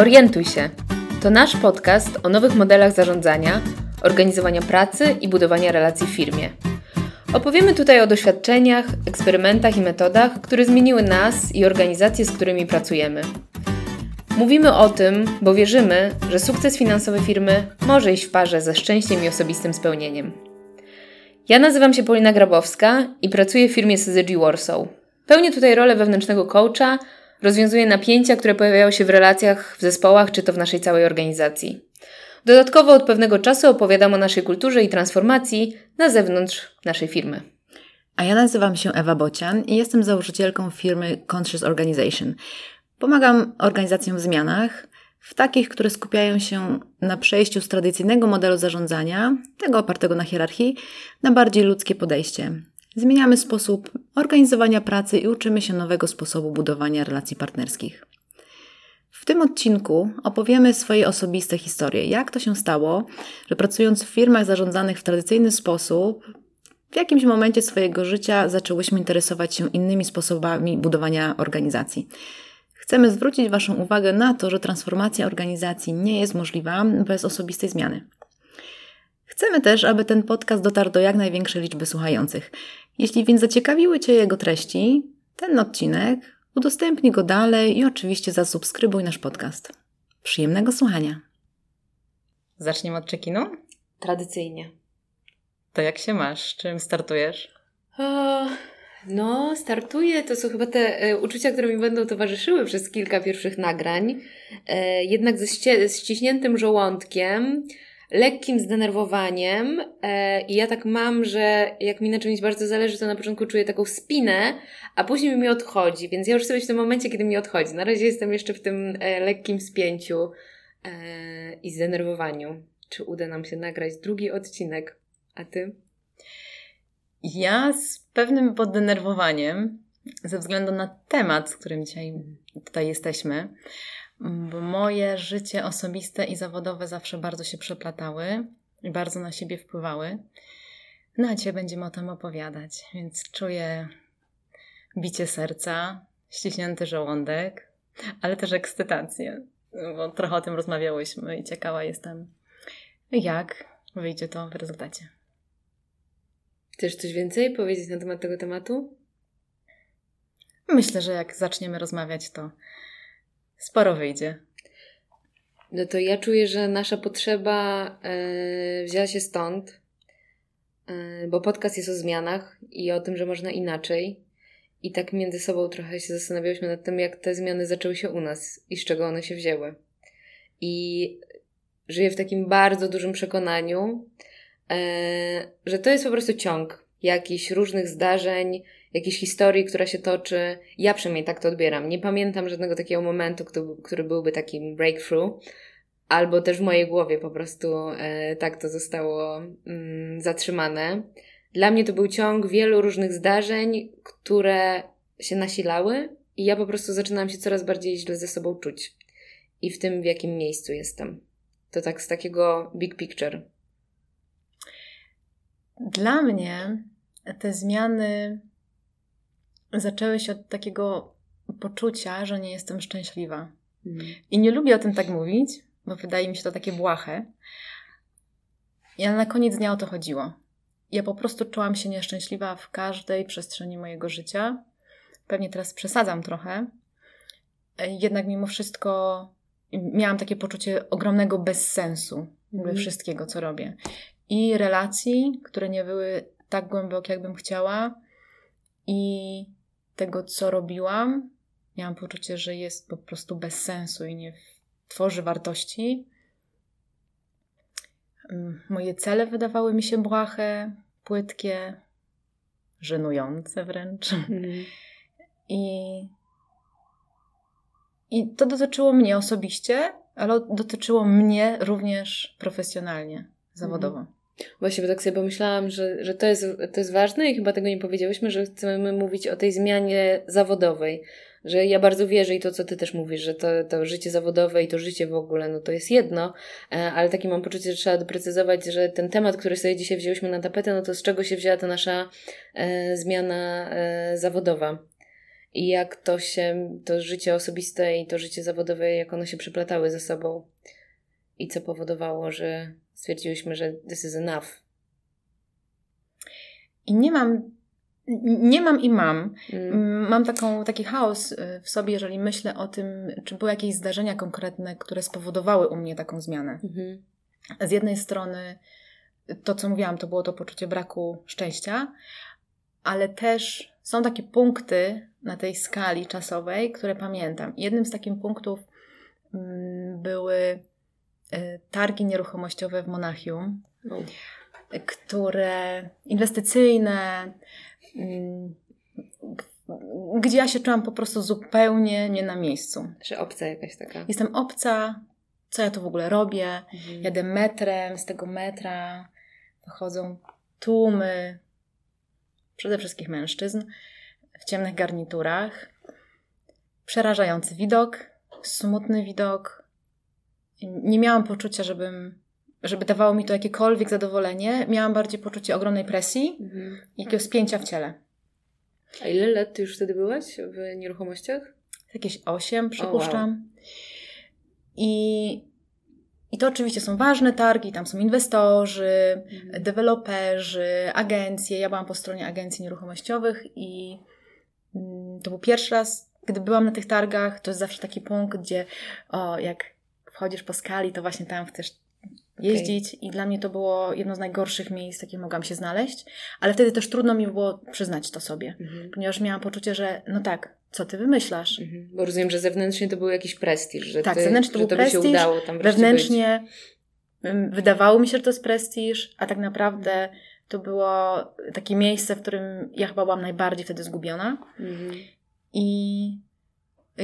Orientuj się. To nasz podcast o nowych modelach zarządzania, organizowania pracy i budowania relacji w firmie. Opowiemy tutaj o doświadczeniach, eksperymentach i metodach, które zmieniły nas i organizacje, z którymi pracujemy. Mówimy o tym, bo wierzymy, że sukces finansowy firmy może iść w parze ze szczęściem i osobistym spełnieniem. Ja nazywam się Polina Grabowska i pracuję w firmie Syzygy Warsaw. Pełnię tutaj rolę wewnętrznego coacha, rozwiązuję napięcia, które pojawiają się w relacjach w zespołach czy to w naszej całej organizacji. Dodatkowo od pewnego czasu opowiadam o naszej kulturze i transformacji na zewnątrz naszej firmy. A ja nazywam się Ewa Bocian i jestem założycielką firmy Conscious Organization. Pomagam organizacjom w zmianach, w takich, które skupiają się na przejściu z tradycyjnego modelu zarządzania, tego opartego na hierarchii, na bardziej ludzkie podejście. Zmieniamy sposób organizowania pracy i uczymy się nowego sposobu budowania relacji partnerskich. W tym odcinku opowiemy swoje osobiste historie. Jak to się stało, że pracując w firmach zarządzanych w tradycyjny sposób, w jakimś momencie swojego życia zaczęłyśmy interesować się innymi sposobami budowania organizacji. Chcemy zwrócić Waszą uwagę na to, że transformacja organizacji nie jest możliwa bez osobistej zmiany. Chcemy też, aby ten podcast dotarł do jak największej liczby słuchających. Jeśli więc zaciekawiły Cię jego treści, ten odcinek, udostępnij go dalej i oczywiście zasubskrybuj nasz podcast. Przyjemnego słuchania. Zaczniemy od check-inu? Tradycyjnie. To jak się masz? Czym startujesz? O, no, startuję. To są chyba te e, uczucia, które mi będą towarzyszyły przez kilka pierwszych nagrań. E, jednak ze, ściśniętym żołądkiem, lekkim zdenerwowaniem. E, I ja tak mam, że jak mi na czymś bardzo zależy, to na początku czuję taką spinę, a później mi odchodzi. Więc ja już sobie w tym momencie, kiedy mi odchodzi. Na razie jestem jeszcze w tym e, lekkim spięciu e, i zdenerwowaniu. Czy uda nam się nagrać drugi odcinek? A ty? Ja z pewnym poddenerwowaniem, ze względu na temat, z którym dzisiaj tutaj jesteśmy, bo moje życie osobiste i zawodowe zawsze bardzo się przeplatały i bardzo na siebie wpływały. No a dzisiaj będziemy o tym opowiadać, więc czuję bicie serca, ściśnięty żołądek, ale też ekscytację, bo trochę o tym rozmawiałyśmy i ciekawa jestem, jak wyjdzie to w rezultacie. Chcesz coś więcej powiedzieć na temat tego tematu? Myślę, że jak zaczniemy rozmawiać, to sporo wyjdzie. No to ja czuję, że nasza potrzeba yy, wzięła się stąd, yy, bo podcast jest o zmianach i o tym, że można inaczej. I tak między sobą trochę się zastanawiałyśmy nad tym, jak te zmiany zaczęły się u nas i z czego one się wzięły. I żyję w takim bardzo dużym przekonaniu, yy, że to jest po prostu ciąg jakichś różnych zdarzeń, jakiejś historii, która się toczy. Ja przynajmniej tak to odbieram. Nie pamiętam żadnego takiego momentu, który, byłby takim breakthrough, albo też w mojej głowie po prostu e, tak to zostało mm, zatrzymane. Dla mnie to był ciąg wielu różnych zdarzeń, które się nasilały, i ja po prostu zaczynałam się coraz bardziej źle ze sobą czuć. I w tym, w jakim miejscu jestem. To tak z takiego big picture. Dla mnie te zmiany zaczęły się od takiego poczucia, że nie jestem szczęśliwa. Mhm. I nie lubię o tym tak mówić, bo wydaje mi się to takie błahe. Ja na koniec dnia o to chodziło. Ja po prostu czułam się nieszczęśliwa w każdej przestrzeni mojego życia. Pewnie teraz przesadzam trochę. Jednak mimo wszystko miałam takie poczucie ogromnego bezsensu mhm. wszystkiego, co robię. I relacji, które nie były tak głębokie, jakbym chciała, i tego, co robiłam, miałam poczucie, że jest po prostu bez sensu i nie tworzy wartości. Mm, moje cele wydawały mi się błahe, płytkie, żenujące wręcz. Mm. I, I to dotyczyło mnie osobiście, ale dotyczyło mnie również profesjonalnie, zawodowo. Mm. Właśnie, bo tak sobie pomyślałam, że, że to, jest, to jest ważne i chyba tego nie powiedziałyśmy, że chcemy mówić o tej zmianie zawodowej. Że ja bardzo wierzę i to, co ty też mówisz, że to, to życie zawodowe i to życie w ogóle, no to jest jedno, e, ale takie mam poczucie, że trzeba doprecyzować, że ten temat, który sobie dzisiaj wzięłyśmy na tapetę, no to z czego się wzięła ta nasza e, zmiana e, zawodowa. i jak to się, to życie osobiste i to życie zawodowe, jak one się przyplatały ze sobą i co powodowało, że stwierdziłyśmy, że this is enough. I nie mam, nie mam i mam. Mm. Mam taką, taki chaos y, w sobie, jeżeli myślę o tym, czy były jakieś zdarzenia konkretne, które spowodowały u mnie taką zmianę. Mhm. Z jednej strony to, co mówiłam, to było to poczucie braku szczęścia, ale też są takie punkty na tej skali czasowej, które pamiętam. Jednym z takich punktów mm, były targi nieruchomościowe w Monachium, które inwestycyjne, mm, gdzie ja się czułam po prostu zupełnie nie na miejscu. Czy obca jakaś taka? Jestem obca, co ja tu w ogóle robię? Mhm. Jadę metrem, z tego metra wychodzą tłumy, przede wszystkim mężczyzn, w ciemnych garniturach. Przerażający widok, smutny widok. Nie miałam poczucia, żebym, żeby dawało mi to jakiekolwiek zadowolenie. Miałam bardziej poczucie ogromnej presji mhm. i jakiegoś spięcia w ciele. A ile lat ty już wtedy byłaś w nieruchomościach? Jakieś osiem, przypuszczam. Oh, wow. I i to oczywiście są ważne targi, tam są inwestorzy, mhm. deweloperzy, agencje. Ja byłam po stronie agencji nieruchomościowych i mm, to był pierwszy raz, gdy byłam na tych targach. To jest zawsze taki punkt, gdzie o, jak wchodzisz po skali, to właśnie tam chcesz jeździć okay. i dla mnie to było jedno z najgorszych miejsc, jakie mogłam się znaleźć, ale wtedy też trudno mi było przyznać to sobie, mhm. ponieważ miałam poczucie, że no tak, co ty wymyślasz? Mhm. Bo rozumiem, że zewnętrznie to był jakiś prestiż, że tak, ty, zewnętrznie to był prestiż, się udało tam wewnętrznie być. wydawało mi się, że to jest prestiż, a tak naprawdę to było takie miejsce, w którym ja chyba byłam najbardziej wtedy zgubiona. Mhm. I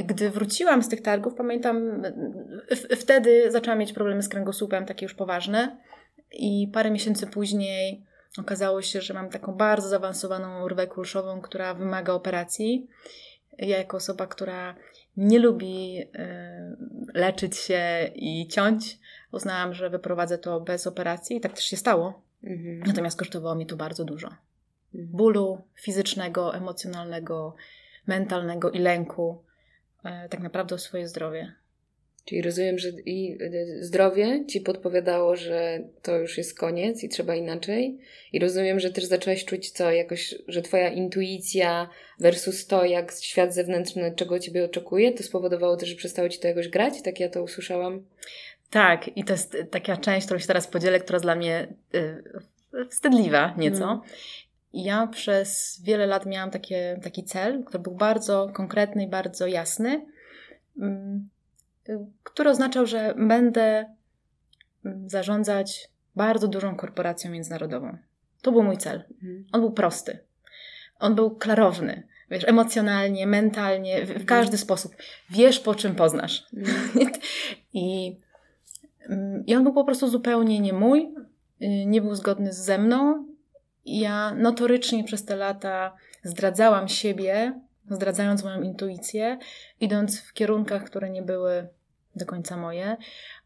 gdy wróciłam z tych targów, pamiętam, wtedy zaczęłam mieć problemy z kręgosłupem, takie już poważne. I parę miesięcy później okazało się, że mam taką bardzo zaawansowaną rwę kulszową, która wymaga operacji. Ja, jako osoba, która nie lubi y, leczyć się i ciąć, uznałam, że wyprowadzę to bez operacji i tak też się stało. Mhm. Natomiast kosztowało mi to bardzo dużo. Mhm. Bólu fizycznego, emocjonalnego, mentalnego i lęku tak naprawdę o swoje zdrowie. Czyli rozumiem, że i e, zdrowie ci podpowiadało, że to już jest koniec i trzeba inaczej. I rozumiem, że też zaczęłaś czuć co, jakoś, że twoja intuicja versus to, jak świat zewnętrzny, czego ciebie oczekuje, to spowodowało też, że przestało ci to jakoś grać? Tak ja to usłyszałam. Tak, i to jest taka część, którą się teraz podzielę, która jest dla mnie y, wstydliwa nieco. Mm. Ja przez wiele lat miałam takie, taki cel, który był bardzo konkretny i bardzo jasny, mm, który oznaczał, że będę mm, zarządzać bardzo dużą korporacją międzynarodową. To był mój cel. Mhm. On był prosty. On był klarowny. Wiesz, emocjonalnie, mentalnie, w, mhm. każdy sposób. Wiesz, po czym poznasz. Mhm. I, mm, I on był po prostu zupełnie nie mój, y, nie był zgodny ze mną ja notorycznie przez te lata zdradzałam siebie, zdradzając moją intuicję, idąc w kierunkach, które nie były do końca moje,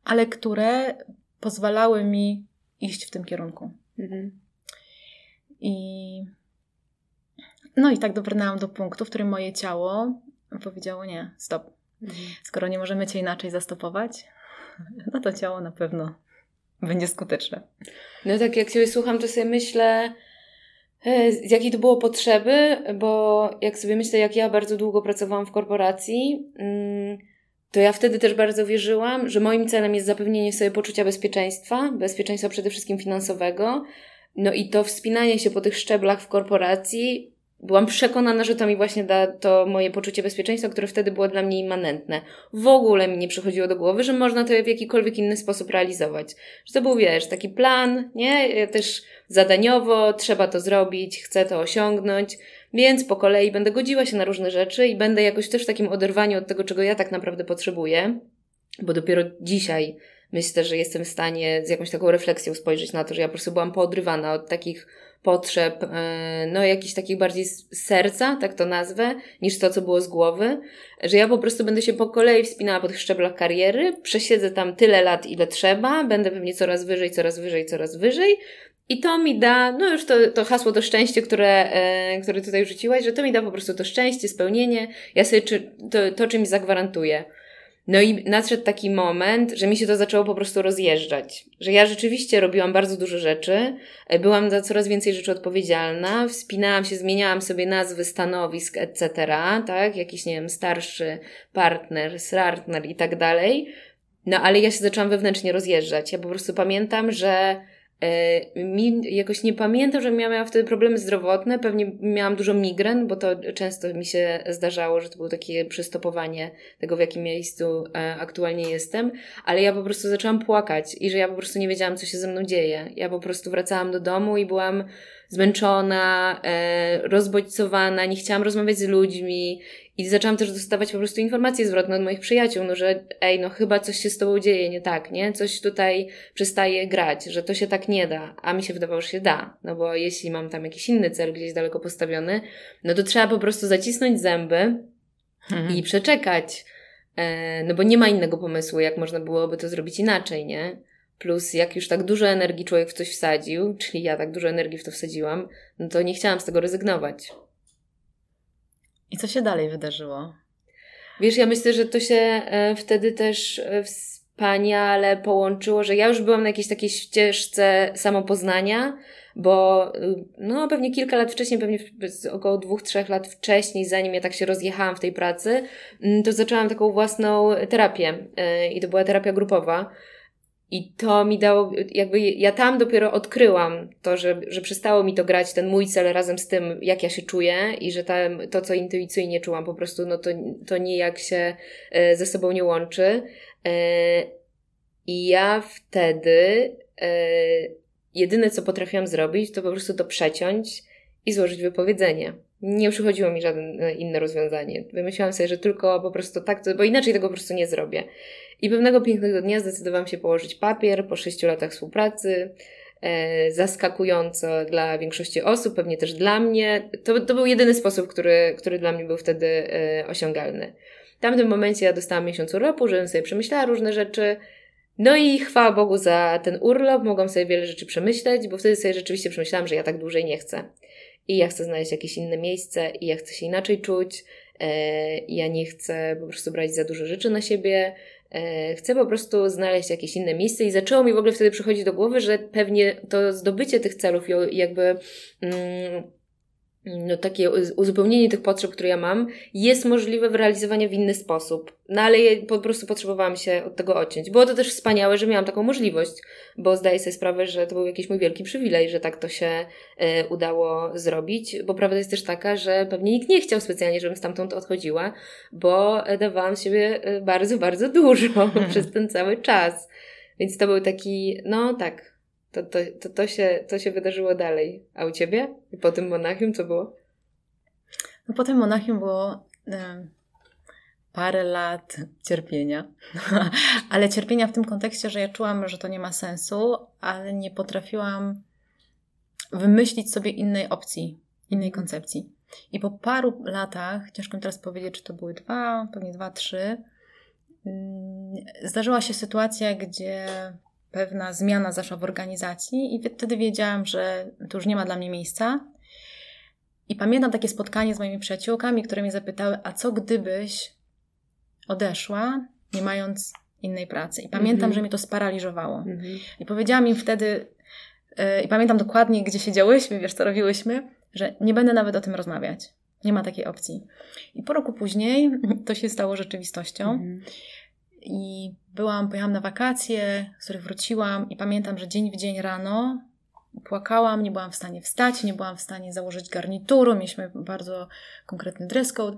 ale które pozwalały mi iść w tym kierunku. Mhm. I no i tak dobrnęłam do punktu, w którym moje ciało powiedziało nie, stop. Mhm. Skoro nie możemy cię inaczej zastopować, no to ciało na pewno będzie skuteczne. No tak jak Ciebie słucham, to sobie myślę, z jakiej to było potrzeby, bo jak sobie myślę, jak ja bardzo długo pracowałam w korporacji, mm, to ja wtedy też bardzo wierzyłam, że moim celem jest zapewnienie sobie poczucia bezpieczeństwa, bezpieczeństwa przede wszystkim finansowego, no i to wspinanie się po tych szczeblach w korporacji byłam przekonana, że to mi właśnie da to moje poczucie bezpieczeństwa, które wtedy było dla mnie immanentne. W ogóle mi nie przychodziło do głowy, że można to w jakikolwiek inny sposób realizować. Że to był, wiesz, taki plan, nie? Ja też zadaniowo, trzeba to zrobić, chcę to osiągnąć, więc po kolei będę godziła się na różne rzeczy i będę jakoś też w takim oderwaniu od tego, czego ja tak naprawdę potrzebuję, bo dopiero dzisiaj myślę, że jestem w stanie z jakąś taką refleksją spojrzeć na to, że ja po prostu byłam poodrywana od takich potrzeb, e, no jakichś takich bardziej z serca, tak to nazwę, niż to, co było z głowy, że ja po prostu będę się po kolei wspinała po tych szczeblach kariery, przesiedzę tam tyle lat, ile trzeba, będę pewnie coraz wyżej, coraz wyżej, coraz wyżej I to mi da, no już to, to hasło to szczęście, które, e, które tutaj rzuciłaś, że to mi da po prostu to szczęście, spełnienie. Ja sobie czy, to, to czymś zagwarantuję. No i nadszedł taki moment, że mi się to zaczęło po prostu rozjeżdżać. Że ja rzeczywiście robiłam bardzo dużo rzeczy, e, byłam za coraz więcej rzeczy odpowiedzialna, wspinałam się, zmieniałam sobie nazwy stanowisk, etc., tak? Jakiś, nie wiem, starszy partner, srartner i tak dalej. No ale ja się zaczęłam wewnętrznie rozjeżdżać. Ja po prostu pamiętam, że mi jakoś nie pamiętam, że miałam wtedy problemy zdrowotne. Pewnie miałam dużo migren, bo to często mi się zdarzało, że to było takie przystopowanie tego, w jakim miejscu e, aktualnie jestem. Ale ja po prostu zaczęłam płakać i że ja po prostu nie wiedziałam, co się ze mną dzieje. Ja po prostu wracałam do domu i byłam zmęczona, e, rozbodźcowana, nie chciałam rozmawiać z ludźmi i zaczęłam też dostawać po prostu informacje zwrotne od moich przyjaciół, no że ej, no chyba coś się z tobą dzieje nie tak, nie? Coś tutaj przestaje grać, że to się tak nie da, a mi się wydawało, że się da, no bo jeśli mam tam jakiś inny cel gdzieś daleko postawiony, no to trzeba po prostu zacisnąć zęby mhm. i przeczekać, e, no bo nie ma innego pomysłu, jak można byłoby to zrobić inaczej, nie? Plus, jak już tak dużo energii człowiek w coś wsadził, czyli ja tak dużo energii w to wsadziłam, no to nie chciałam z tego rezygnować. I co się dalej wydarzyło? Wiesz, ja myślę, że to się e, wtedy też e, wspaniale połączyło, że ja już byłam na jakiejś takiej ścieżce samopoznania, bo y, no pewnie kilka lat wcześniej, pewnie około dwóch, trzech lat wcześniej, zanim ja tak się rozjechałam w tej pracy, mm, to zaczęłam taką własną terapię e, i to była terapia grupowa. I to mi dało, jakby ja tam dopiero odkryłam to, że, że przestało mi to grać ten mój cel razem z tym, jak ja się czuję i że tam, to, co intuicyjnie czułam po prostu, no to, to nijak się e, ze sobą nie łączy. E, I ja wtedy e, jedyne, co potrafiłam zrobić, to po prostu to przeciąć i złożyć wypowiedzenie. Nie przychodziło mi żadne inne rozwiązanie. Wymyślałam sobie, że tylko po prostu tak, bo inaczej tego po prostu nie zrobię. I pewnego pięknego dnia zdecydowałam się położyć papier po sześciu latach współpracy. E, zaskakująco dla większości osób, pewnie też dla mnie. To, to był jedyny sposób, który, który dla mnie był wtedy e, osiągalny. W tamtym momencie ja dostałam miesiąc urlopu, żebym sobie przemyślała różne rzeczy. No i chwała Bogu za ten urlop, mogłam sobie wiele rzeczy przemyśleć, bo wtedy sobie rzeczywiście przemyślałam, że ja tak dłużej nie chcę. I ja chcę znaleźć jakieś inne miejsce, i ja chcę się inaczej czuć, e, ja nie chcę po prostu brać za dużo rzeczy na siebie, chcę po prostu znaleźć jakieś inne miejsce i zaczęło mi w ogóle wtedy przychodzić do głowy, że pewnie to zdobycie tych celów i jakby mm, no, takie uzupełnienie tych potrzeb, które ja mam, jest możliwe w realizowaniu w inny sposób. No ale ja po prostu potrzebowałam się od tego odciąć. Było to też wspaniałe, że miałam taką możliwość, bo zdaję sobie sprawę, że to był jakiś mój wielki przywilej, że tak to się e, udało zrobić, bo prawda jest też taka, że pewnie nikt nie chciał specjalnie, żebym stamtąd odchodziła, bo dawałam z siebie e, bardzo, bardzo dużo przez ten cały czas. Więc to był taki, no tak, to, to, to, to, się, to się wydarzyło dalej. A u ciebie? I po tym Monachium co było? No po tym Monachium było e, parę lat cierpienia. ale cierpienia w tym kontekście, że ja czułam, że to nie ma sensu, ale nie potrafiłam wymyślić sobie innej opcji, innej koncepcji. I po paru latach, ciężko mi teraz powiedzieć, czy to były dwa, pewnie dwa, trzy, mm, zdarzyła się sytuacja, gdzie pewna zmiana zaszła w organizacji i wtedy wiedziałam, że to już nie ma dla mnie miejsca. I pamiętam takie spotkanie z moimi przyjaciółkami, które mnie zapytały, a co gdybyś odeszła, nie mając innej pracy? I pamiętam, mm -hmm. że mnie to sparaliżowało. Mm -hmm. I powiedziałam im wtedy, yy, i pamiętam dokładnie, gdzie siedziałyśmy, wiesz, co robiłyśmy, że nie będę nawet o tym rozmawiać. Nie ma takiej opcji. I po roku później to się stało rzeczywistością. Mm -hmm. I byłam, pojechałam na wakacje, z których wróciłam i pamiętam, że dzień w dzień rano płakałam, nie byłam w stanie wstać, nie byłam w stanie założyć garnituru, mieliśmy bardzo konkretny dress code,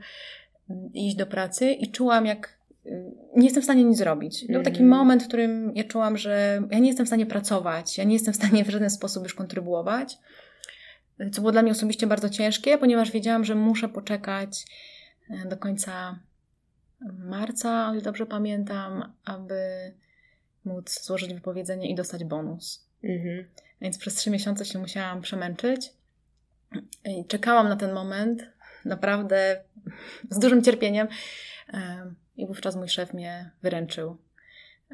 iść do pracy i czułam jak y, nie jestem w stanie nic zrobić. Był taki mhm. moment, w którym ja czułam, że ja nie jestem w stanie pracować, ja nie jestem w stanie w żaden sposób już kontrybuować, co było dla mnie osobiście bardzo ciężkie, ponieważ wiedziałam, że muszę poczekać e, do końca marca, o ile dobrze pamiętam, aby móc złożyć wypowiedzenie i dostać bonus. Mhm. Więc przez trzy miesiące się musiałam przemęczyć. I czekałam na ten moment, naprawdę z dużym cierpieniem. I wówczas mój szef mnie wyręczył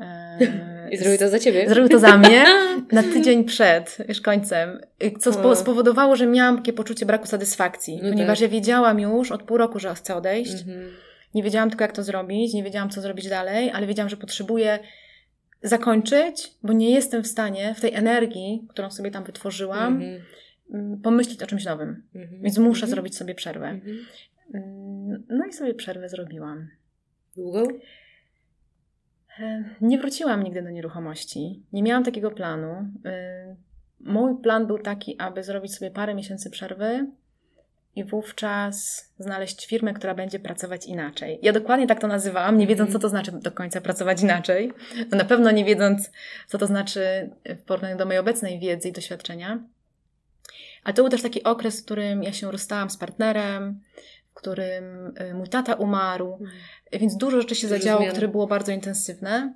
E, I zrobił to za ciebie? Zrobił to za mnie na tydzień przed już końcem, co spowodowało, że miałam takie poczucie braku satysfakcji, no ponieważ tak. ja wiedziałam już od pół roku, że chcę odejść. Mhm. Nie wiedziałam tylko, jak to zrobić, nie wiedziałam, co zrobić dalej, ale wiedziałam, że potrzebuję zakończyć, bo nie jestem w stanie w tej energii, którą sobie tam wytworzyłam, mhm. Mm, pomyśleć o czymś nowym. Mhm. Więc muszę mhm. zrobić sobie przerwę. Mhm. Mm, no i sobie przerwę zrobiłam. Długo? Nie wróciłam nigdy do nieruchomości. Nie miałam takiego planu. Mój plan był taki, aby zrobić sobie parę miesięcy przerwy i wówczas znaleźć firmę, która będzie pracować inaczej. Ja dokładnie tak to nazywałam, nie wiedząc, co to znaczy do końca pracować inaczej. No na pewno nie wiedząc, co to znaczy w porównaniu do mojej obecnej wiedzy i doświadczenia. Ale to był też taki okres, w którym ja się rozstałam z partnerem, w którym y, mój tata umarł, mhm. więc dużo rzeczy się zadziało, które było bardzo intensywne.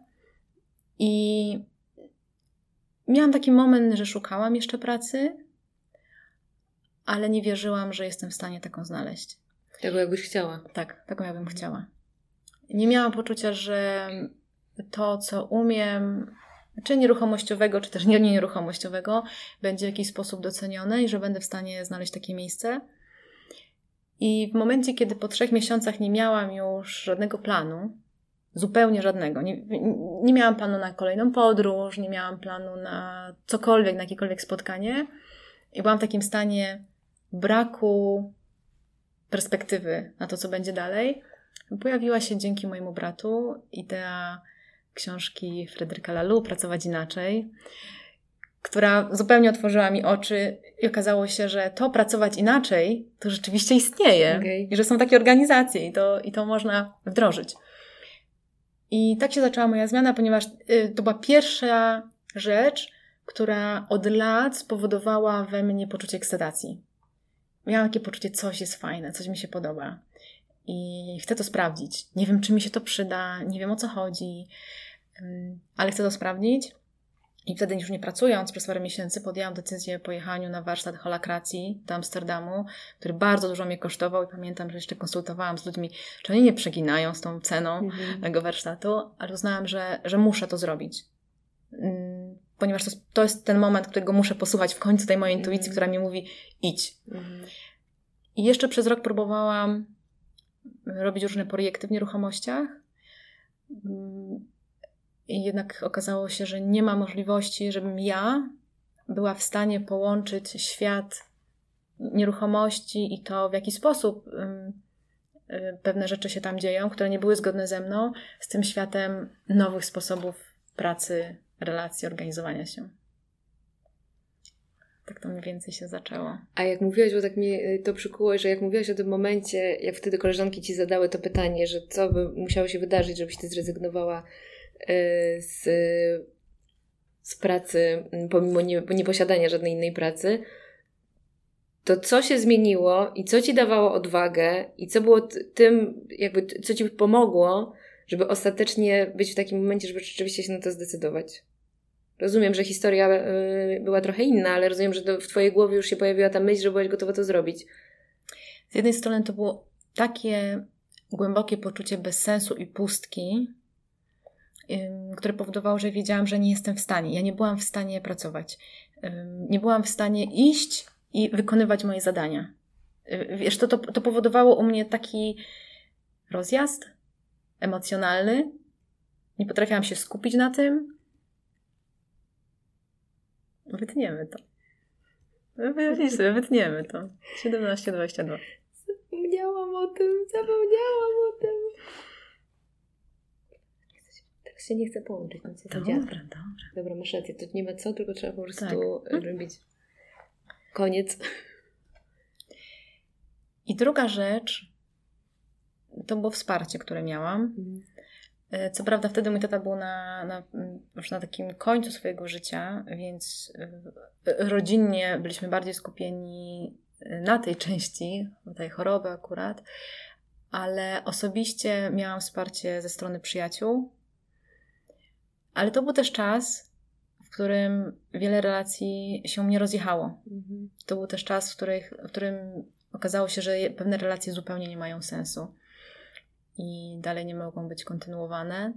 I miałam taki moment, że szukałam jeszcze pracy, ale nie wierzyłam, że jestem w stanie taką znaleźć. Tego jakbyś chciała. Tak, taką jakbym chciała. Nie miałam poczucia, że to, co umiem, czy nieruchomościowego, czy też nie nieruchomościowego, będzie w jakiś sposób docenione i że będę w stanie znaleźć takie miejsce. I w momencie, kiedy po trzech miesiącach nie miałam już żadnego planu, zupełnie żadnego, nie, nie miałam planu na kolejną podróż, nie miałam planu na cokolwiek, na jakiekolwiek spotkanie, i byłam w takim stanie braku perspektywy na to, co będzie dalej, pojawiła się dzięki mojemu bratu idea książki Fryderyka Lalu, Pracować inaczej, która zupełnie otworzyła mi oczy i okazało się, że to pracować inaczej to rzeczywiście istnieje okay. i że są takie organizacje i to, i to można wdrożyć. I tak się zaczęła moja zmiana, ponieważ y, to była pierwsza rzecz, która od lat spowodowała we mnie poczucie ekscytacji. Miałam takie poczucie, coś jest fajne, coś mi się podoba. I chcę to sprawdzić. Nie wiem, czy mi się to przyda, nie wiem o co chodzi, ale chcę to sprawdzić. I wtedy już nie pracując przez parę miesięcy podjęłam decyzję o pojechaniu na warsztat holakracji do Amsterdamu, który bardzo dużo mnie kosztował i pamiętam, że jeszcze konsultowałam z ludźmi, czy oni nie przeginają z tą ceną mhm. tego warsztatu, ale uznałam, że, że muszę to zrobić ponieważ to, to jest ten moment, którego muszę posłuchać w końcu tej mojej intuicji, mm. która mi mówi idź. Mm. I jeszcze przez rok próbowałam robić różne projekty w nieruchomościach. I jednak okazało się, że nie ma możliwości, żebym ja była w stanie połączyć świat nieruchomości i to, w jaki sposób y, pewne rzeczy się tam dzieją, które nie były zgodne ze mną, z tym światem nowych sposobów pracy relacji, organizowania się. Tak to mniej więcej się zaczęło. A jak mówiłaś, bo tak mnie y, to przykuło, że jak mówiłaś o tym momencie, jak wtedy koleżanki ci zadały to pytanie, że co by musiało się wydarzyć, żebyś ty zrezygnowała y, z, z pracy, pomimo nie, nieposiadania żadnej innej pracy, to co się zmieniło i co ci dawało odwagę i co było tym, jakby, co ci pomogło, żeby ostatecznie być w takim momencie, żeby rzeczywiście się na to zdecydować? Rozumiem, że historia y, była trochę inna, ale rozumiem, że w Twojej głowie już się pojawiła ta myśl, że byłaś gotowa to zrobić. Z jednej strony to było takie głębokie poczucie bezsensu i pustki, które powodowało, że wiedziałam, że nie jestem w stanie. Ja nie byłam w stanie pracować. Nie byłam w stanie iść i wykonywać moje zadania. Y, wiesz, to, to, to powodowało u mnie taki rozjazd emocjonalny. Nie potrafiłam się skupić na tym. Wytniemy to. Sobie, wytniemy to. 17-22. Zapomniałam o tym, zapomniałam o tym. Tak się nie chce połączyć. Nic dobra, dobra. Dobra, masz rację. To nie ma co, tylko trzeba po prostu tak. robić koniec. I druga rzecz to było wsparcie, które miałam. Mhm. E, co prawda wtedy mój tata był na, na, już na takim końcu swojego życia, więc e, rodzinnie byliśmy bardziej skupieni e, na tej części, tej choroby akurat, ale osobiście miałam wsparcie ze strony przyjaciół. Ale to był też czas, w którym wiele relacji się mnie rozjechało. Mhm. To był też czas, w, których, w którym okazało się, że pewne relacje zupełnie nie mają sensu i dalej nie mogą być kontynuowane.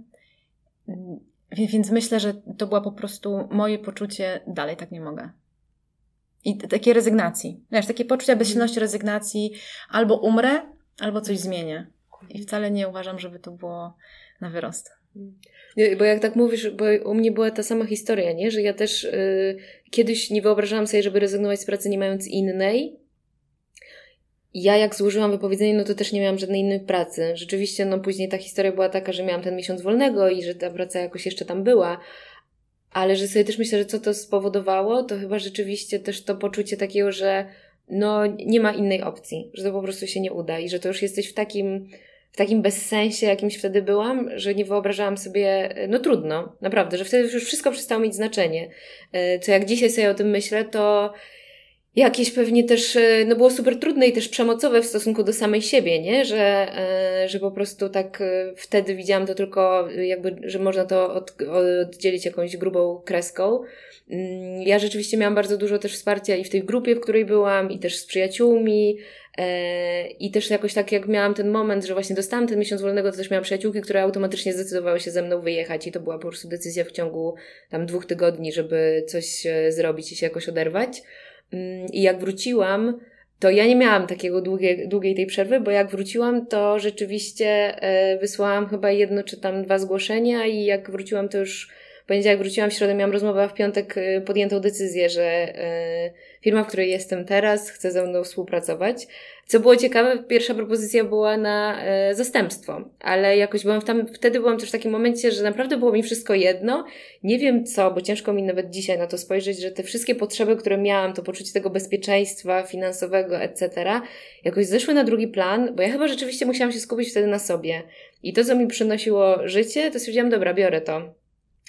więc myślę, że to było po prostu moje poczucie, dalej tak nie mogę. I takie rezygnacji. Wiesz, takie poczucia bezsilności, rezygnacji, albo umrę, albo coś zmienię. I wcale nie uważam, żeby to było na wyrost. Nie, bo jak tak mówisz, bo u mnie była ta sama historia, nie? Że ja też y, kiedyś nie wyobrażałam sobie, żeby rezygnować z pracy nie mając innej. Ja jak złożyłam wypowiedzenie, no to też nie miałam żadnej innej pracy. Rzeczywiście, no później ta historia była taka, że miałam ten miesiąc wolnego i że ta praca jakoś jeszcze tam była. Ale że sobie też myślę, że co to spowodowało, to chyba rzeczywiście też to poczucie takiego, że no nie ma innej opcji, że to po prostu się nie uda i że to już jesteś w takim w takim bezsensie jakimś wtedy byłam, że nie wyobrażałam sobie, no trudno, naprawdę, że wtedy już wszystko przestało mieć znaczenie. E, co jak dzisiaj sobie o tym myślę, to jakieś pewnie też, e, no było super trudne i też przemocowe w stosunku do samej siebie, nie? Że, e, że po prostu tak wtedy widziałam to tylko jakby, że można to od, oddzielić jakąś grubą kreską. Mm, ja rzeczywiście miałam bardzo dużo też wsparcia i w tej grupie, w której byłam, i też z przyjaciółmi, E, I też jakoś tak jak miałam ten moment, że właśnie dostałam ten miesiąc wolnego, to też miałam przyjaciółki, które automatycznie zdecydowały się ze mną wyjechać i to była po prostu decyzja w ciągu tam dwóch tygodni, żeby coś e, zrobić i się jakoś oderwać. Mm, I jak wróciłam, to ja nie miałam takiego długiej, długiej tej przerwy, bo jak wróciłam, to rzeczywiście e, wysłałam chyba jedno czy tam dwa zgłoszenia i jak wróciłam, to już poniedziałek wróciłam, w środę miałam rozmowę, a w piątek podjętą decyzję, że firma, w której jestem teraz, chce ze mną współpracować. Co było ciekawe, pierwsza propozycja była na e, zastępstwo, ale jakoś byłam tam, wtedy byłam też w takim momencie, że naprawdę było mi wszystko jedno. Nie wiem co, bo ciężko mi nawet dzisiaj na to spojrzeć, że te wszystkie potrzeby, które miałam, to poczucie tego bezpieczeństwa finansowego, etc., jakoś zeszły na drugi plan, bo ja chyba rzeczywiście musiałam się skupić wtedy na sobie. I to, co mi przynosiło życie, to stwierdziłam, dobra, biorę to.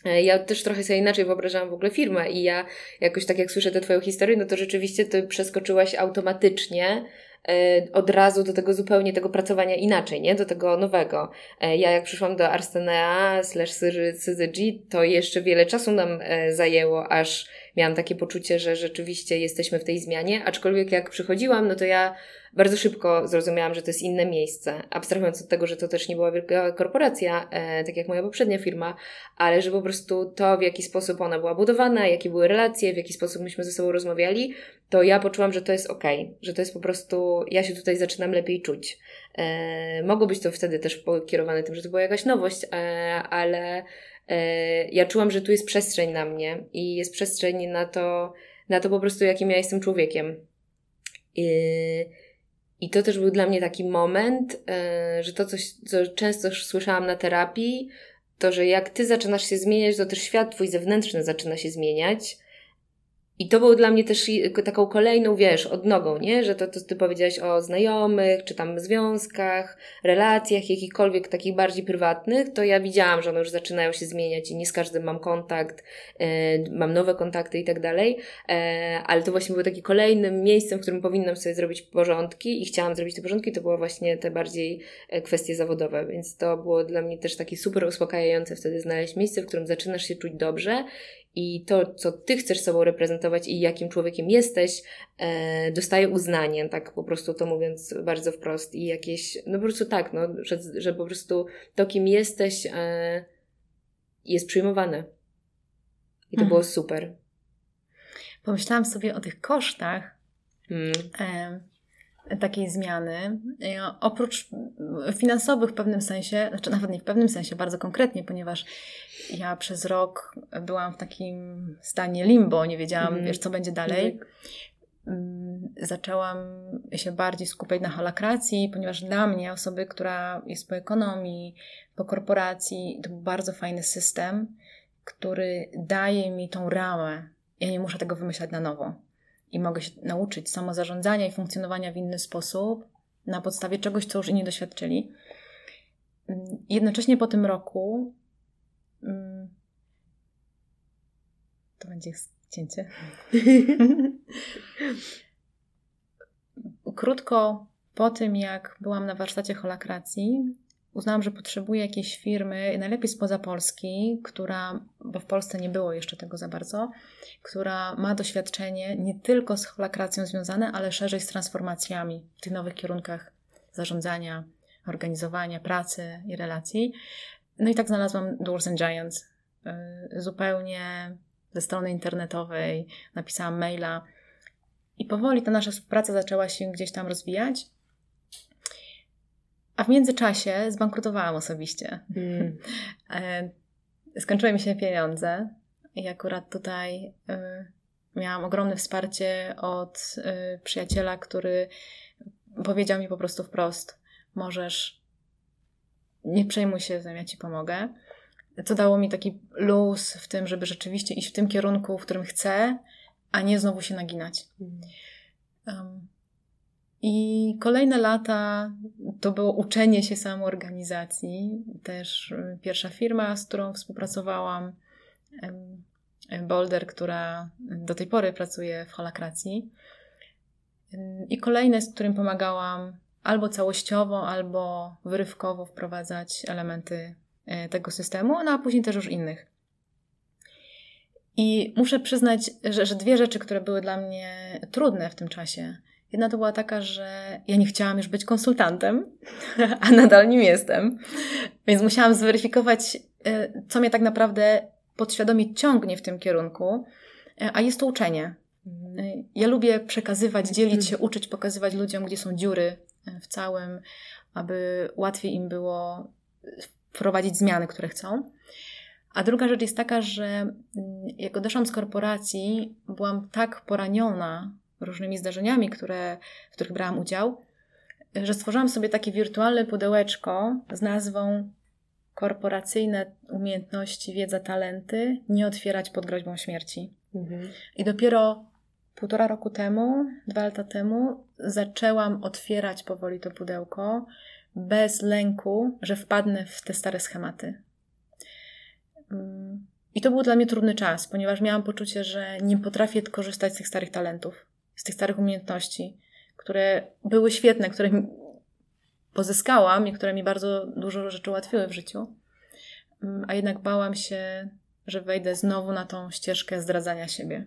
E, ja też trochę sobie inaczej wyobrażałam w ogóle firmę i ja jakoś tak jak słyszę tę Twoją historię, no to rzeczywiście Ty przeskoczyłaś automatycznie e, od razu do tego zupełnie tego pracowania inaczej, nie? Do tego nowego. E, ja jak przyszłam do Arstenea slash CZG, to jeszcze wiele czasu nam zajęło, aż miałam takie poczucie, że rzeczywiście jesteśmy w tej zmianie, aczkolwiek jak przychodziłam, no to ja bardzo szybko zrozumiałam, że to jest inne miejsce. Abstrahując od tego, że to też nie była wielka korporacja, e, tak jak moja poprzednia firma, ale że po prostu to, w jaki sposób ona była budowana, jakie były relacje, w jaki sposób myśmy ze sobą rozmawiali, to ja poczułam, że to jest ok, że to jest po prostu, ja się tutaj zaczynam lepiej czuć. E, mogło być to wtedy też pokierowane tym, że to była jakaś nowość, e, ale ja czułam, że tu jest przestrzeń na mnie i jest przestrzeń na to, na to po prostu, jakim ja jestem człowiekiem. I, i to też był dla mnie taki moment, e, że to coś, co często słyszałam na terapii, to, że jak ty zaczynasz się zmieniać, to też świat twój zewnętrzny zaczyna się zmieniać. I to było dla mnie też taką kolejną, wiesz, odnogą, nie? Że to, to ty powiedziałaś o znajomych, czy tam związkach, relacjach, jakichkolwiek takich bardziej prywatnych, to ja widziałam, że one już zaczynają się zmieniać i nie z każdym mam kontakt, e, mam nowe kontakty i tak dalej, e, ale to właśnie było takie kolejnym miejscem, w którym powinnam sobie zrobić porządki i chciałam zrobić te porządki, to były właśnie te bardziej e, kwestie zawodowe, więc to było dla mnie też takie super uspokajające wtedy znaleźć miejsce, w którym zaczynasz się czuć dobrze i to, co ty chcesz sobą reprezentować i jakim człowiekiem jesteś, e, dostaje uznanie, tak po prostu to mówiąc bardzo wprost i jakieś, no po prostu tak, no, że, że po prostu to, kim jesteś, e, jest przyjmowane. I to mhm. było super. Pomyślałam sobie o tych kosztach. Hmm. E, takiej zmiany. Oprócz finansowych w pewnym sensie, znaczy nawet nie w pewnym sensie, bardzo konkretnie, ponieważ ja przez rok byłam w takim stanie limbo, nie wiedziałam, mm. wiesz, co będzie dalej. Mm, zaczęłam się bardziej skupiać na holakracji, ponieważ dla mnie, osoby, która jest po ekonomii, po korporacji, to był bardzo fajny system, który daje mi tą ramę. Ja nie muszę tego wymyślać na nowo i mogę się nauczyć samozarządzania i funkcjonowania w inny sposób na podstawie czegoś, co już inni doświadczyli. Jednocześnie po tym roku mm, to będzie cięcie. Krótko po tym, jak byłam na warsztacie holakracji, uznałam, że potrzebuję jakiejś firmy, najlepiej spoza Polski, która, bo w Polsce nie było jeszcze tego za bardzo, która ma doświadczenie nie tylko z holakracją związane, ale szerzej z transformacjami w tych nowych kierunkach zarządzania, organizowania, pracy i relacji. No i tak znalazłam Doors and Giants. y, zupełnie ze strony internetowej, napisałam maila i powoli ta nasza współpraca zaczęła się gdzieś tam rozwijać. A w międzyczasie zbankrutowałam osobiście. Mm. Skończyły mi się pieniądze i akurat tutaj y, miałam ogromne wsparcie od y, przyjaciela, który powiedział mi po prostu wprost: Możesz, nie przejmuj się, ja ci pomogę. Co dało mi taki luz w tym, żeby rzeczywiście iść w tym kierunku, w którym chcę, a nie znowu się naginać. Um, I kolejne lata to było uczenie się samoorganizacji. Też y, pierwsza firma, z którą współpracowałam, Boulder, która do tej pory pracuje w holakracji. I kolejne, z którym pomagałam albo całościowo, albo wyrywkowo wprowadzać elementy e, tego systemu, no a później też już innych. I muszę przyznać, że, że dwie rzeczy, które były dla mnie trudne w tym czasie. Jedna to była taka, że ja nie chciałam już być konsultantem, a nadal nim jestem. Więc musiałam zweryfikować, e, co mnie tak naprawdę podświadomie ciągnie w tym kierunku, e, a jest to uczenie. Mhm. Ja lubię przekazywać, dzielić się, uczyć, pokazywać ludziom, gdzie są dziury e, w całym, aby łatwiej im było wprowadzić zmiany, które chcą. A druga rzecz jest taka, że mm, jak odeszłam z korporacji, byłam tak poraniona różnymi zdarzeniami, które, w których brałam udział, że stworzyłam sobie takie wirtualne pudełeczko z nazwą korporacyjne umiejętności, wiedza, talenty nie otwierać pod groźbą śmierci. Mhm. I dopiero półtora roku temu, dwa lata temu, zaczęłam otwierać powoli to pudełko bez lęku, że wpadnę w te stare schematy. Mm. I to był dla mnie trudny czas, ponieważ miałam poczucie, że nie potrafię korzystać z tych starych talentów, z tych starych umiejętności, które były świetne, które pozyskałam i które mi bardzo dużo rzeczy ułatwiły w życiu. Mm, a jednak bałam się, że wejdę znowu na tą ścieżkę zdradzania siebie.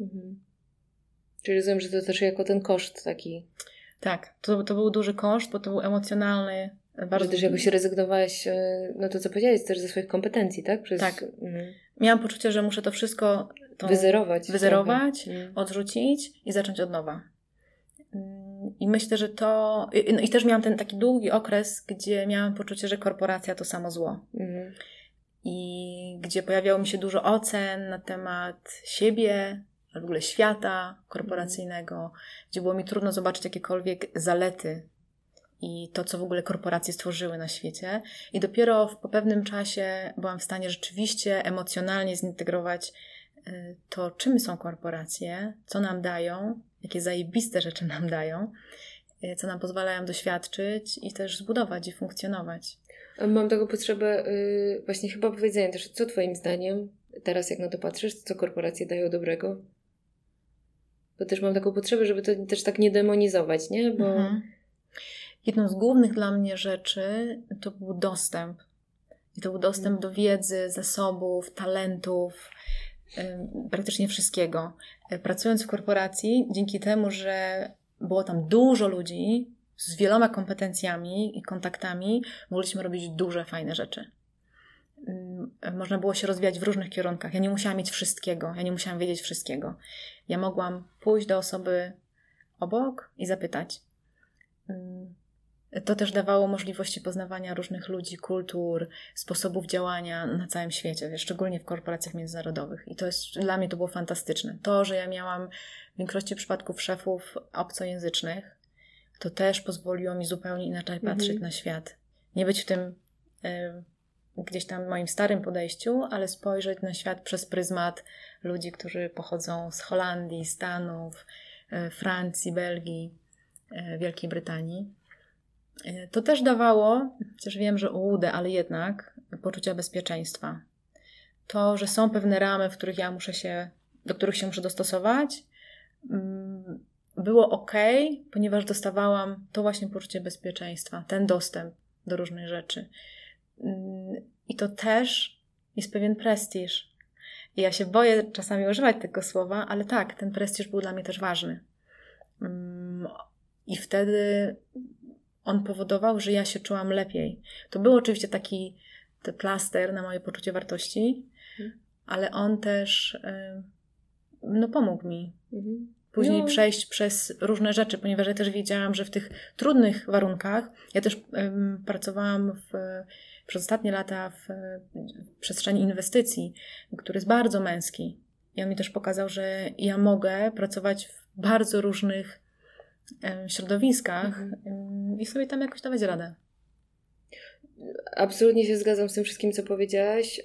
Mhm. Czyli rozumiem, że to też jako ten koszt taki. Tak, to, to był duży koszt, bo to był emocjonalny. Bardzo... Że też jakoś rezygnowałaś, e, no to co powiedziałeś, też ze swoich kompetencji, tak? Przez... Tak. Mhm. Miałam poczucie, że muszę to wszystko wyzerować, wyzerować mhm. odrzucić i zacząć od nowa. I myślę, że to. No i też miałam ten taki długi okres, gdzie miałam poczucie, że korporacja to samo zło. Mhm. I gdzie pojawiało mi się dużo ocen na temat siebie, ale w ogóle świata korporacyjnego, mhm. gdzie było mi trudno zobaczyć jakiekolwiek zalety i to, co w ogóle korporacje stworzyły na świecie. I dopiero w, po pewnym czasie byłam w stanie rzeczywiście emocjonalnie zintegrować to, czym są korporacje, co nam dają, jakie zajebiste rzeczy nam dają, e, co nam pozwalają doświadczyć i też zbudować i funkcjonować. Mam taką potrzebę yy, właśnie chyba powiedzenia też, co Twoim zdaniem, teraz jak na to patrzysz, co korporacje dają dobrego? Bo też mam taką potrzebę, żeby to też tak nie demonizować, nie? Bo... Mhm. Jedną z głównych dla mnie rzeczy to był dostęp. I to był dostęp do wiedzy, zasobów, talentów, praktycznie wszystkiego. E, pracując w korporacji, dzięki temu, że było tam dużo ludzi z wieloma kompetencjami i kontaktami, mogliśmy robić duże, fajne rzeczy. Można było się rozwijać w różnych kierunkach. Ja nie musiałam mieć wszystkiego, ja nie musiałam wiedzieć wszystkiego. Ja mogłam pójść do osoby obok i zapytać. To też dawało możliwości poznawania różnych ludzi, kultur, sposobów działania na całym świecie, szczególnie w korporacjach międzynarodowych. I to jest, dla mnie to było fantastyczne. To, że ja miałam w większości przypadków szefów obcojęzycznych, to też pozwoliło mi zupełnie inaczej mhm. patrzeć na świat. Nie być w tym y, gdzieś tam moim starym podejściu, ale spojrzeć na świat przez pryzmat ludzi, którzy pochodzą z Holandii, Stanów, y, Francji, Belgii, y, Wielkiej Brytanii. E, to też dawało, chociaż wiem, że ułudę, ale jednak poczucia bezpieczeństwa. To, że są pewne ramy, w których ja muszę się, do których się muszę dostosować, mm, było ok, ponieważ dostawałam to właśnie poczucie bezpieczeństwa, ten dostęp do różnych rzeczy. Mm, I to też jest pewien prestiż. I ja się boję czasami używać tego słowa, ale tak, ten prestiż był dla mnie też ważny. Mm, I wtedy on powodował, że ja się czułam lepiej. To był oczywiście taki plaster na moje poczucie wartości, mhm. ale on też no, pomógł mi. Mhm. Później no. przejść przez różne rzeczy, ponieważ ja też wiedziałam, że w tych trudnych warunkach, ja też um, pracowałam w, przez ostatnie lata w, w przestrzeni inwestycji, który jest bardzo męski. I on mi też pokazał, że ja mogę pracować w bardzo różnych środowiskach um, i sobie tam jakoś dawać radę. Absolutnie się zgadzam z tym wszystkim, co powiedziałaś, yy,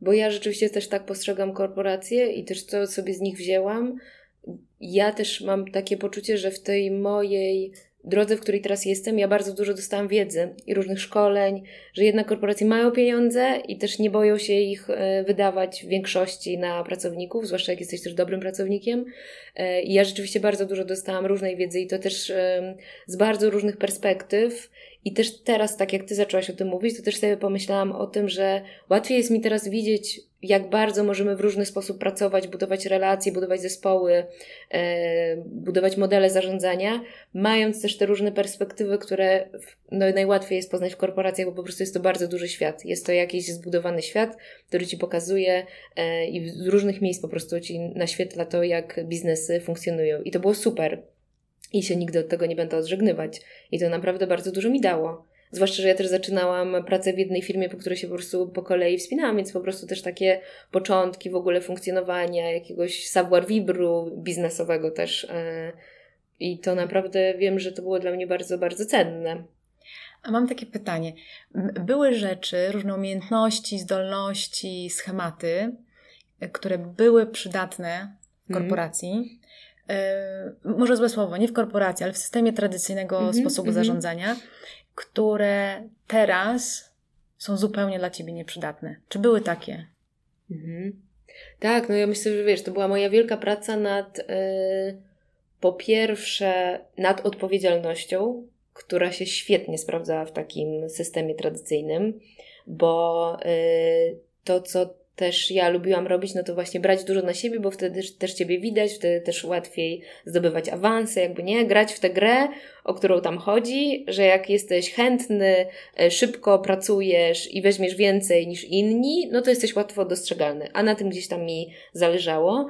bo ja rzeczywiście też tak postrzegam korporacje i też co sobie z nich wzięłam. Ja też mam takie poczucie, że w tej mojej drodze, w której teraz jestem, ja bardzo dużo dostałam wiedzy i różnych szkoleń, że jednak korporacje mają pieniądze i też nie boją się ich e, wydawać w większości na pracowników, zwłaszcza jak jesteś też dobrym pracownikiem. E, I ja rzeczywiście bardzo dużo dostałam różnej wiedzy i to też z bardzo różnych perspektyw. I też teraz, tak jak Ty zaczęłaś o tym mówić, to też sobie pomyślałam o tym, że łatwiej jest mi teraz widzieć, jak bardzo możemy w różny sposób pracować, budować relacje, budować zespoły, e, budować modele zarządzania, mając też te różne perspektywy, które no, najłatwiej jest poznać w korporacjach, bo po prostu jest to bardzo duży świat. Jest to jakiś zbudowany świat, który Ci pokazuje e, i z różnych miejsc po prostu Ci naświetla to, jak biznesy funkcjonują. I to było super i się nigdy od tego nie będę odżegnywać. I to naprawdę bardzo dużo mi dało. Zwłaszcza, że ja też zaczynałam pracę w jednej firmie, po której się po prostu po kolei wspinałam, więc po prostu też takie początki w ogóle funkcjonowania, jakiegoś savoir vivre biznesowego też. E, I to naprawdę wiem, że to było dla mnie bardzo, bardzo cenne. A mam takie pytanie. Były rzeczy, różne umiejętności, zdolności, schematy, e, które były przydatne w mhm. korporacji, Yy, może złe słowo, nie w korporacji, ale w systemie tradycyjnego mm -hmm, sposobu mm -hmm. zarządzania, które teraz są zupełnie dla ciebie nieprzydatne. Czy były takie? -hmm. Tak, no ja myślę, że wiesz, to była moja wielka praca nad, yy, po pierwsze, nad odpowiedzialnością, która się świetnie sprawdzała w takim systemie tradycyjnym, bo yy, to, co też ja lubiłam robić, no to właśnie brać dużo na siebie, bo wtedy też Ciebie widać, wtedy też łatwiej zdobywać awanse, jakby nie, grać w tę grę, o którą tam chodzi, że jak jesteś chętny, e, szybko pracujesz i weźmiesz więcej niż inni, no to jesteś łatwo dostrzegalny, a na tym gdzieś tam mi zależało.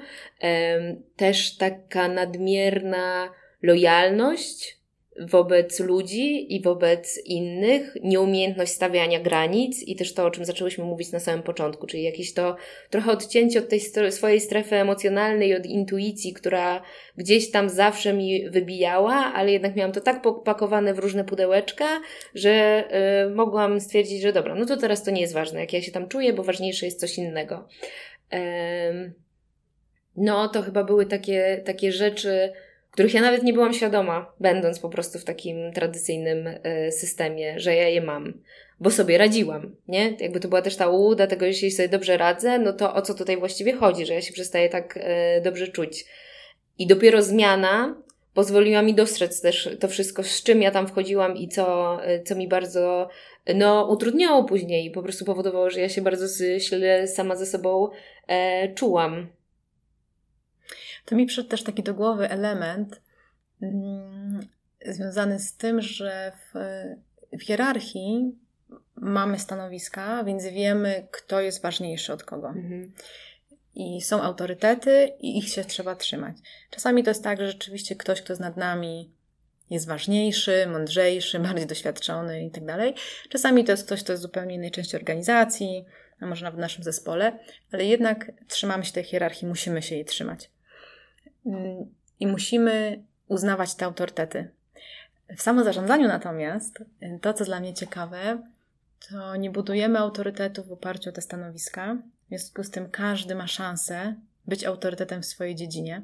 Też taka nadmierna lojalność, wobec ludzi i wobec innych, nieumiejętność stawiania granic i też to, o czym zaczęłyśmy mówić na samym początku, czyli jakieś to trochę odcięcie od tej swojej strefy emocjonalnej, od intuicji, która gdzieś tam zawsze mi wybijała, ale jednak miałam to tak popakowane w różne pudełeczka, że y, mogłam stwierdzić, że dobra, no to teraz to nie jest ważne, jak ja się tam czuję, bo ważniejsze jest coś innego. no, to chyba były takie, takie rzeczy, których ja nawet nie byłam świadoma, będąc po prostu w takim tradycyjnym y, systemie, że ja je mam, bo sobie radziłam, nie? Jakby to była też ta ułuda tego, jeśli sobie dobrze radzę, no to o co tutaj właściwie chodzi, że ja się przestaję tak y, dobrze czuć. I dopiero zmiana pozwoliła mi dostrzec też to wszystko, z czym ja tam wchodziłam i co, y, co mi bardzo no, utrudniało później po prostu powodowało, że ja się bardzo źle sama ze sobą e, czułam. To mi przyszedł też taki do głowy element mm, związany z tym, że w, w hierarchii mamy stanowiska, więc wiemy, kto jest ważniejszy od kogo. Mhm. I są autorytety, i ich się trzeba trzymać. Czasami to jest tak, że rzeczywiście ktoś, kto jest nad nami, jest ważniejszy, mądrzejszy, bardziej doświadczony i tak dalej. Czasami to jest ktoś, kto jest zupełnie innej części organizacji, a może nawet w naszym zespole, ale jednak trzymamy się tej hierarchii, musimy się jej trzymać i musimy uznawać te autorytety. W samozarządzaniu natomiast, to co dla mnie ciekawe, to nie budujemy autorytetu w oparciu o te stanowiska. W związku z tym każdy ma szansę być autorytetem w swojej dziedzinie.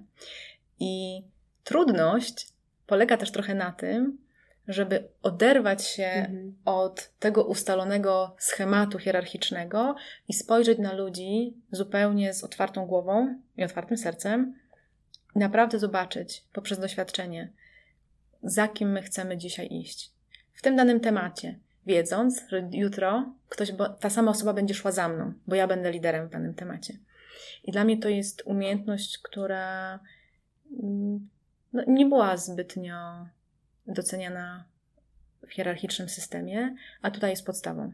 I trudność polega też trochę na tym, żeby oderwać się mhm. od tego ustalonego schematu hierarchicznego i spojrzeć na ludzi zupełnie z otwartą głową i otwartym sercem naprawdę zobaczyć poprzez doświadczenie, za kim my chcemy dzisiaj iść. W tym danym temacie, wiedząc, że jutro ktoś, bo ta sama osoba będzie szła za mną, bo ja będę liderem w danym temacie. I dla mnie to jest umiejętność, która mm, no, nie była zbytnio doceniana w hierarchicznym systemie, a tutaj jest podstawą.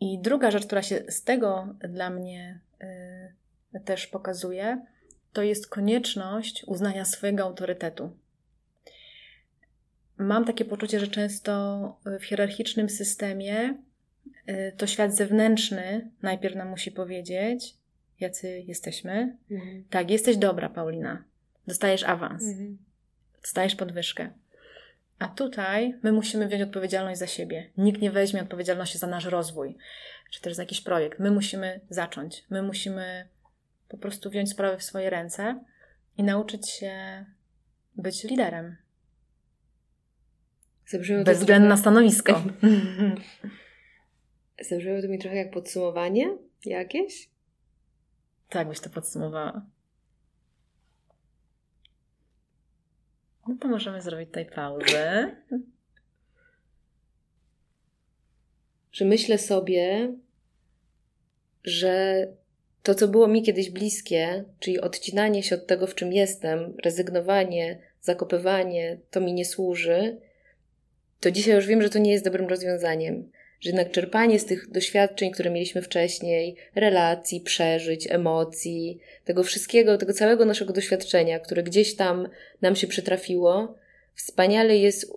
I druga rzecz, która się z tego dla mnie y, też pokazuje, to jest konieczność uznania swojego autorytetu. Mam takie poczucie, że często w hierarchicznym systemie y, to świat zewnętrzny najpierw nam musi powiedzieć, jacy jesteśmy. Mhm. Tak, jesteś dobra, Paulina. Dostajesz awans. Mhm. Dostajesz podwyżkę. A tutaj my musimy wziąć odpowiedzialność za siebie. Nikt nie weźmie odpowiedzialności za nasz rozwój, czy też za jakiś projekt. My musimy zacząć. My musimy po prostu wziąć sprawę w swoje ręce i nauczyć się być liderem. Zabrzmiało Bez względu na stanowisko. Zabrzmiało to mi trochę jak podsumowanie jakieś? Tak byś to podsumowała. No to możemy zrobić tutaj pauzę. Że myślę sobie, że to, co było mi kiedyś bliskie, czyli odcinanie się od tego, w czym jestem, rezygnowanie, zakopywanie, to mi nie służy, to dzisiaj już wiem, że to nie jest dobrym rozwiązaniem. Że jednak czerpanie z tych doświadczeń, które mieliśmy wcześniej, relacji, przeżyć, emocji, tego wszystkiego, tego całego naszego doświadczenia, które gdzieś tam nam się przytrafiło, wspaniale jest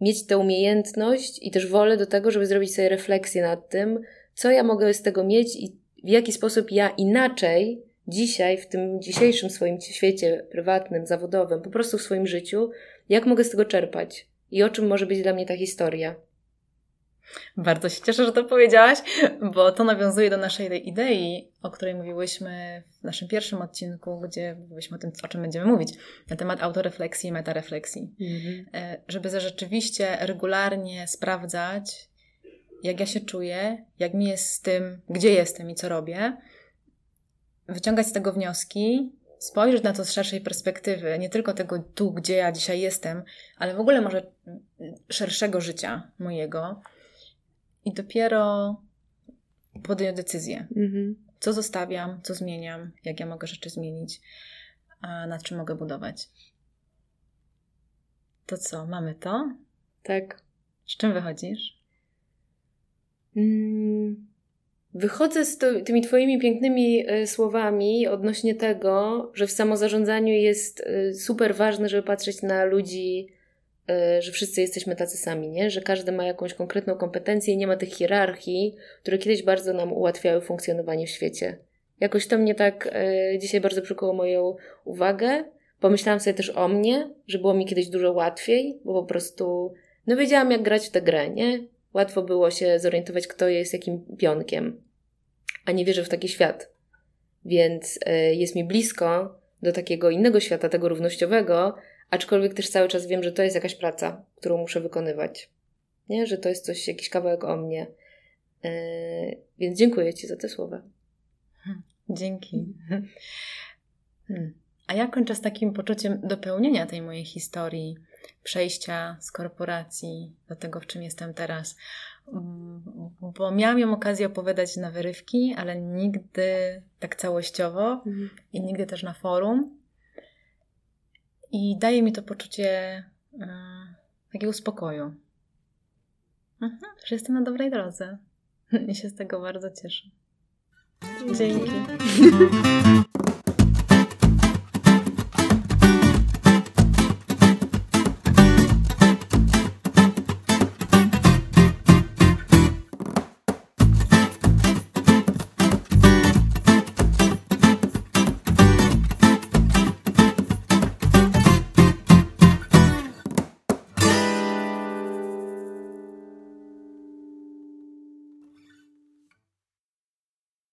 mieć tę umiejętność i też wolę do tego, żeby zrobić sobie refleksję nad tym, co ja mogę z tego mieć i w jaki sposób ja inaczej dzisiaj, w tym dzisiejszym swoim świecie prywatnym, zawodowym, po prostu w swoim życiu, jak mogę z tego czerpać i o czym może być dla mnie ta historia. Bardzo się cieszę, że to powiedziałaś, bo to nawiązuje do naszej idei, o której mówiłyśmy w naszym pierwszym odcinku, gdzie mówiliśmy o tym, o czym będziemy mówić, na temat autorefleksji i metarefleksji. Mhm. E, żeby rzeczywiście regularnie sprawdzać, jak ja się czuję, jak mi jest z tym, gdzie jestem i co robię, wyciągać z tego wnioski, spojrzeć na to z szerszej perspektywy, nie tylko tego tu, gdzie ja dzisiaj jestem, ale w ogóle może szerszego życia mojego i dopiero podjąć decyzję. Mhm. Co zostawiam, co zmieniam, jak ja mogę rzeczy zmienić, a nad czym mogę budować. To co, mamy to? Tak. Z czym wychodzisz? Mm, wychodzę z tymi Twoimi pięknymi y, słowami odnośnie tego, że w samozarządzaniu jest y, super ważne, żeby patrzeć na ludzi E, że wszyscy jesteśmy tacy sami, nie? że każdy ma jakąś konkretną kompetencję i nie ma tych hierarchii, które kiedyś bardzo nam ułatwiały funkcjonowanie w świecie. Jakoś to mnie tak e, dzisiaj bardzo przykuło moją uwagę. Pomyślałam sobie też o mnie, że było mi kiedyś dużo łatwiej, bo po prostu no wiedziałam jak grać w tę grę, nie? Łatwo było się zorientować, kto jest jakim pionkiem, a nie wierzę w taki świat. Więc e, jest mi blisko do takiego innego świata, tego równościowego, Aczkolwiek też cały czas wiem, że to jest jakaś praca, którą muszę wykonywać. Nie? Że to jest coś, jakiś kawałek o mnie. Yy, więc dziękuję Ci za te słowa. Hmm, dzięki. Hmm. A ja kończę z takim poczuciem dopełnienia tej mojej historii, przejścia z korporacji do tego, w czym jestem teraz. Bo miałam ją okazję opowiadać na wyrywki, ale nigdy tak całościowo mhm. i nigdy też na forum. I daje mi to poczucie e, takiego spokoju. Mhm, że jestem na dobrej drodze. I się z tego bardzo cieszę. Dzięki.